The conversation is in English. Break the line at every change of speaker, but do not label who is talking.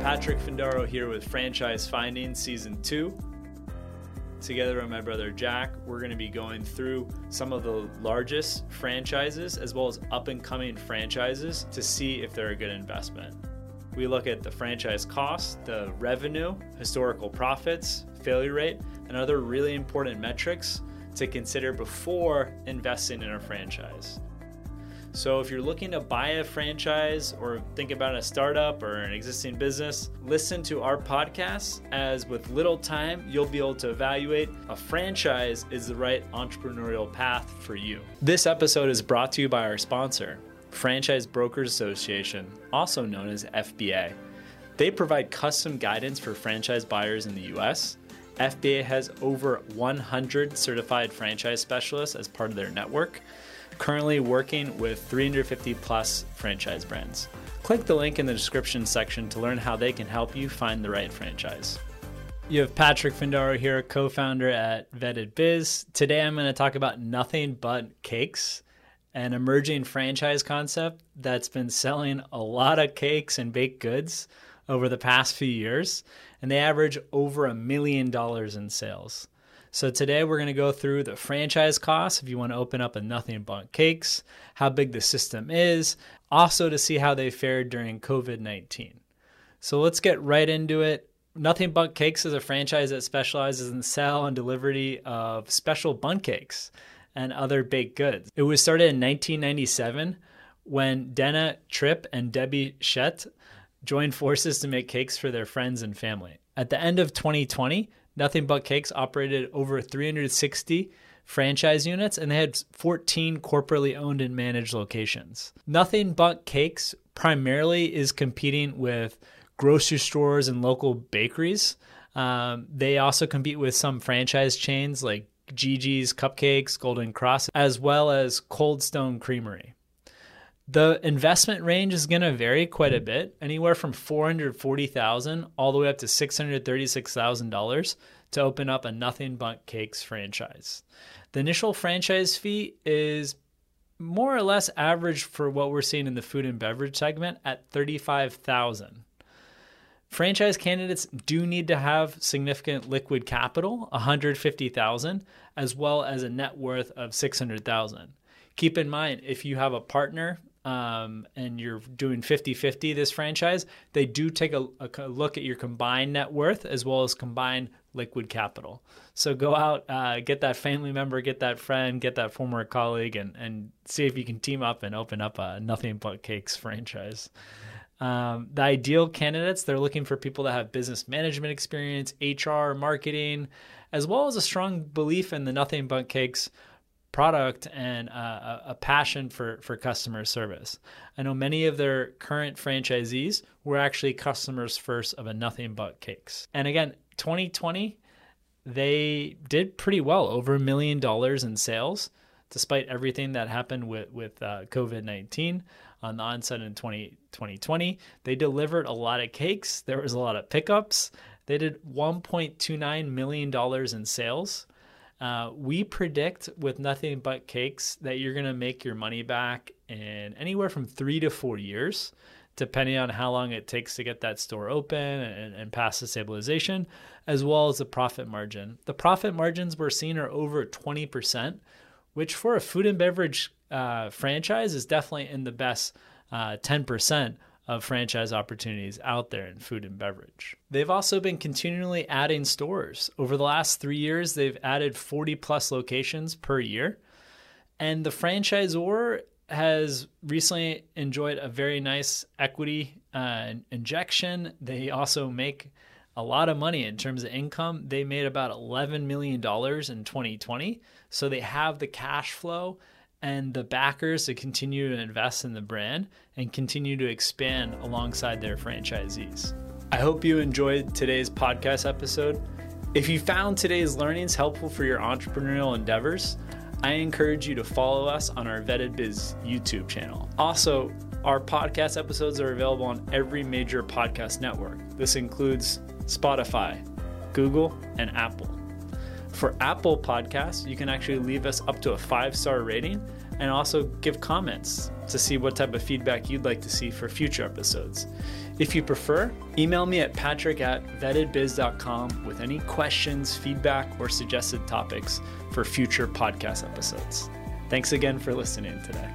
Patrick Findaro here with Franchise Finding Season 2. Together with my brother Jack, we're going to be going through some of the largest franchises as well as up and coming franchises to see if they're a good investment. We look at the franchise cost, the revenue, historical profits, failure rate, and other really important metrics to consider before investing in a franchise. So, if you're looking to buy a franchise or think about a startup or an existing business, listen to our podcast as with little time, you'll be able to evaluate a franchise is the right entrepreneurial path for you. This episode is brought to you by our sponsor, Franchise Brokers Association, also known as FBA. They provide custom guidance for franchise buyers in the US. FBA has over 100 certified franchise specialists as part of their network currently working with 350 plus franchise brands. Click the link in the description section to learn how they can help you find the right franchise. You have Patrick Findaro here, co founder at Vetted Biz. Today I'm going to talk about Nothing Bundt Cakes, an emerging franchise concept that's been selling a lot of cakes and baked goods over the past few years, and they average over a million dollars in sales. So today we're going to go through the franchise costs if you want to open up a Nothing Bundt Cakes, how big the system is, also to see how they fared during COVID 19. So let's get right into it. Nothing Bundt Cakes is a franchise that specializes in the sale and delivery of special bundt cakes and other baked goods. It was started in 1997 when Dana Tripp and Debbie Shett joined forces to make cakes for their friends and family. At the end of 2020, Nothing Bundt Cakes operated over 360 franchise units and they had 14 corporately owned and managed locations. Nothing Bundt Cakes primarily is competing with grocery stores and local bakeries. Um, they also compete with some franchise chains like Gigi's Cupcakes, Golden Cross, as well as Cold Stone Creamery. The investment range is going to vary quite a bit, anywhere from 440,000 all the way up to $636,000 to open up a Nothing Bundt Cakes franchise. The initial franchise fee is more or less average for what we're seeing in the food and beverage segment at 35,000. Franchise candidates do need to have significant liquid capital, 150,000, as well as a net worth of 600,000. Keep in mind if you have a partner um, and you're doing 50 50 this franchise, they do take a, a, look at your combined net worth as well as combined liquid capital. So go out, uh, get that family member, get that friend, get that former colleague, and, and see if you can team up and open up a Nothing Bundt Cakes franchise. Um, the ideal candidates, they're looking for people that have business management experience, HR, marketing, as well as a strong belief in the Nothing Bundt Cakes product and uh, a passion for, for customer service. I know many of their current franchisees were actually customers first of a Nothing Bundt Cakes. And again, 2020, they did pretty well, over a million dollars in sales, despite everything that happened with, with uh, COVID 19 on the onset in 20, 2020. They delivered a lot of cakes, there was a lot of pickups. They did $1.29 million in sales uh, we predict with Nothing Bundt Cakes that you're going to make your money back in anywhere from three to four years, depending on how long it takes to get that store open and, and pass the stabilization, as well as the profit margin. The profit margins we're seeing are over 20%, which for a food and beverage uh, franchise is definitely in the best uh, 10% of franchise opportunities out there in food and beverage. They've also been continually adding stores. Over the last three years, they've added 40 plus locations per year. And the franchisor has recently enjoyed a very nice equity uh, injection. They also make a lot of money in terms of income. They made about $11 million in 2020. So they have the cash flow and the backers to continue to invest in the brand and continue to expand alongside their franchisees. I hope you enjoyed today's podcast episode. If you found today's learnings helpful for your entrepreneurial endeavors, I encourage you to follow us on our Vetted Biz YouTube channel. Also, our podcast episodes are available on every major podcast network. This includes Spotify, Google, and Apple. For Apple Podcasts, you can actually leave us up to a five star rating and also give comments to see what type of feedback you'd like to see for future episodes. If you prefer, email me at patrick at vettedbiz.com with any questions, feedback, or suggested topics for future podcast episodes. Thanks again for listening today.